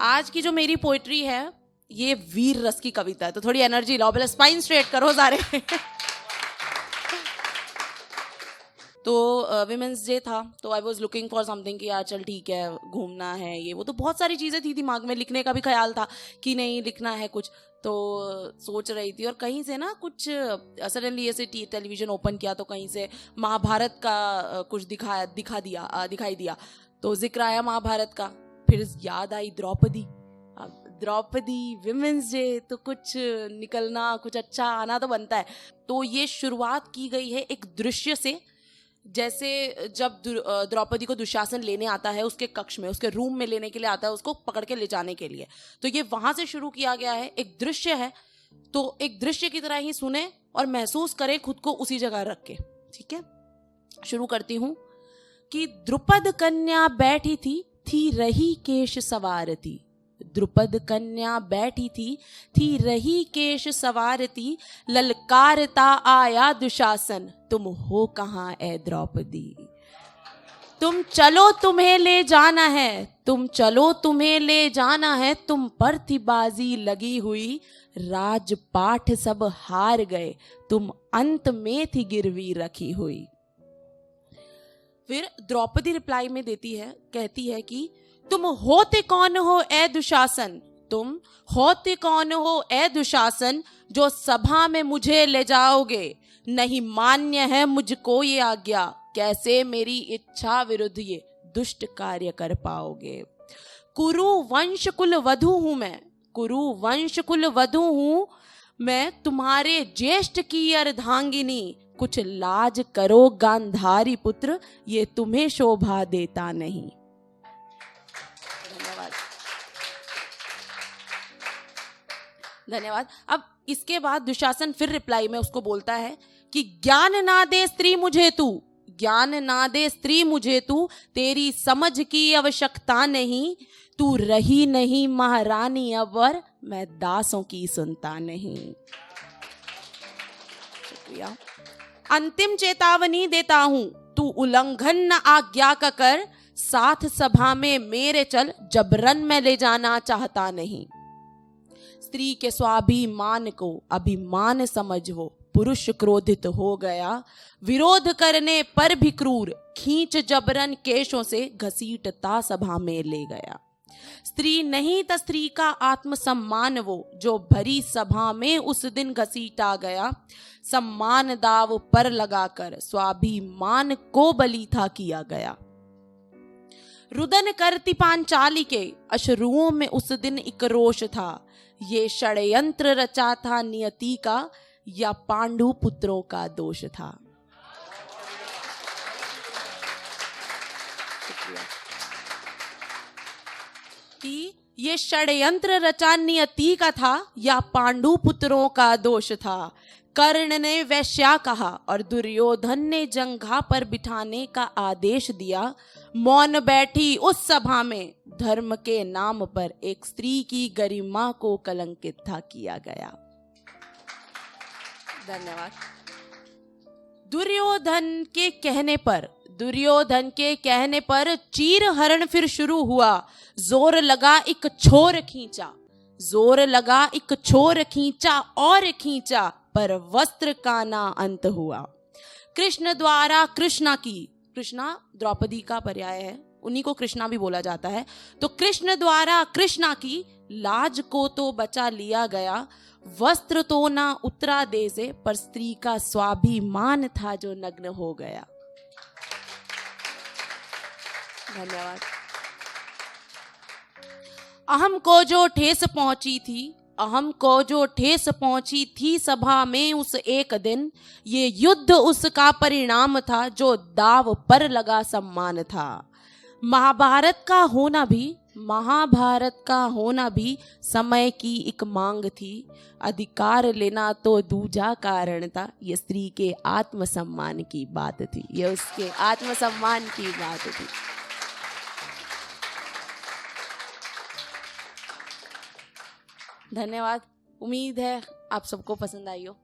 आज की जो मेरी पोइट्री है, ये वीर रस की कविता है। तो थोड़ी एनर्जी लाओ पहले स्पाइन स्ट्रेट करो सारे। तो विमेंस डे था तो I was looking for something कि यार चल ठीक है, घूमना है, ये वो। तो बहुत सारी चीज़ें थी दिमाग में, लिखने का भी ख्याल था कि नहीं, लिखना है कुछ। तो सोच रही थी और कहीं से ना कुछ सडनली ऐसे टेलीविज़न ओपन किया तो कहीं से महाभारत का कुछ दिखाया, दिखा दिया दिखाई दिया। तो ज़िक्र आया महाभारत का। फिर याद आई द्रौपदी। द्रौपदी विमेंस डे तो कुछ निकलना, कुछ अच्छा आना तो बनता है। तो ये शुरुआत की गई है एक दृश्य से, जैसे जब द्रौपदी को दुशासन लेने आता है उसके कक्ष में, उसके रूम में लेने के लिए आता है, उसको पकड़ के ले जाने के लिए। तो ये वहाँ से शुरू किया गया है, एक दृश्य है। तो एक दृश्य की तरह ही सुने और महसूस करें खुद को उसी जगह रख के, ठीक है? शुरू करती हूँ कि द्रुपद कन्या बैठी थी थी रही केश सवारती। द्रुपद कन्या बैठी थी थी रही केश सवारती, ललकारता आया दुशासन। तुम हो कहाँ ए द्रौपदी? तुम चलो तुम्हें ले जाना है, तुम चलो तुम्हें ले जाना है, तुम पर थी बाजी लगी हुई। राजपाठ सब हार गए, तुम अंत में थी गिरवी रखी हुई। फिर द्रौपदी रिप्लाई में देती है, कहती है कि, तुम होते कौन हो, ए दुशासन? तुम होते कौन हो, ए दुशासन, जो सभा में मुझे ले जाओगे? नहीं मान्य है मुझको ये आज्ञा। कैसे मेरी इच्छा विरुद्ध ये दुष्ट कार्य कर पाओगे? कुरु वंश कुल वधु हूँ मैं। कुरु वंश कुल वधु हूँ मैं तुम्हारे ज्येष्ठ की अर्धांगिनी। कुछ लाज करो गांधारी पुत्र, ये तुम्हें शोभा देता नहीं। धन्यवाद। धन्यवाद। अब इसके बाद दुशासन फिर रिप्लाई में उसको बोलता है कि, ज्ञान ना दे स्त्री मुझे तू, ज्ञान ना दे स्त्री मुझे तू, तेरी समझ की आवश्यकता नहीं, तू रही नहीं महारानी अवर मैं दासों की सुनता नहीं। अंतिम चेतावनी देता हूँ। तू उल्लंघन न आज्ञा का कर, साथ सभा में मेरे चल जबरन में ले जाना चाहता नहीं। स्त्री के स्वाभिमान को अभिमान समझ हो, पुरुष क्रोधित हो गया। विरोध करने पर भी क्रूर, खींच जबरन केशों से घसीटता सभा में ले गया। स्त्री नहीं त स्त्री का आत्मसम्मान वो, जो भरी सभा में उस दिन घसीटा गया। सम्मान दाव पर लगाकर स्वाभिमान को बली था किया गया। रुदन करती पांचाली के अश्रुओं में उस दिन एक रोष था। ये षड्यंत्र रचा था नियति का, या पांडु पुत्रों का दोष था। कि ये षड्यंत्र रचा नियति का था, या पांडु पुत्रों का दोष था। कर्ण ने वैश्या कहा और दुर्योधन ने जंघा पर बिठाने का आदेश दिया। मौन बैठी उस सभा में, धर्म के नाम पर एक स्त्री की गरिमा को कलंकित था किया गया। धन्यवाद। दुर्योधन के कहने पर दुर्योधन के कहने पर चीर हरण फिर शुरू हुआ। ज़ोर लगा एक छोर खींचा। ज़ोर लगा एक छोर खींचा और खींचा, पर वस्त्र का ना अंत हुआ। कृष्ण द्वारा कृष्णा की। कृष्णा द्रौपदी का पर्याय है। उन्हीं को कृष्णा भी बोला जाता है। तो कृष्ण द्वारा कृष्णा की लाज को तो बचा लिया गया। वस्त्र तो ना उतरा दे से, पर स्त्री का स्वाभिमान था जो नग्न हो गया। धन्यवाद। अहम को जो ठेस पहुँची थी, अहम को जो ठेस पहुँची थी सभा में उस एक दिन, ये युद्ध उसका परिणाम था जो दाव पर लगा सम्मान था। महाभारत का होना भी, महाभारत का होना भी समय की एक मांग थी। अधिकार लेना तो दूजा कारण था, ये स्त्री के आत्मसम्मान की बात थी, ये उसके आत्मसम्मान की बात थी। धन्यवाद। उम्मीद है आप सबको पसंद आई हो।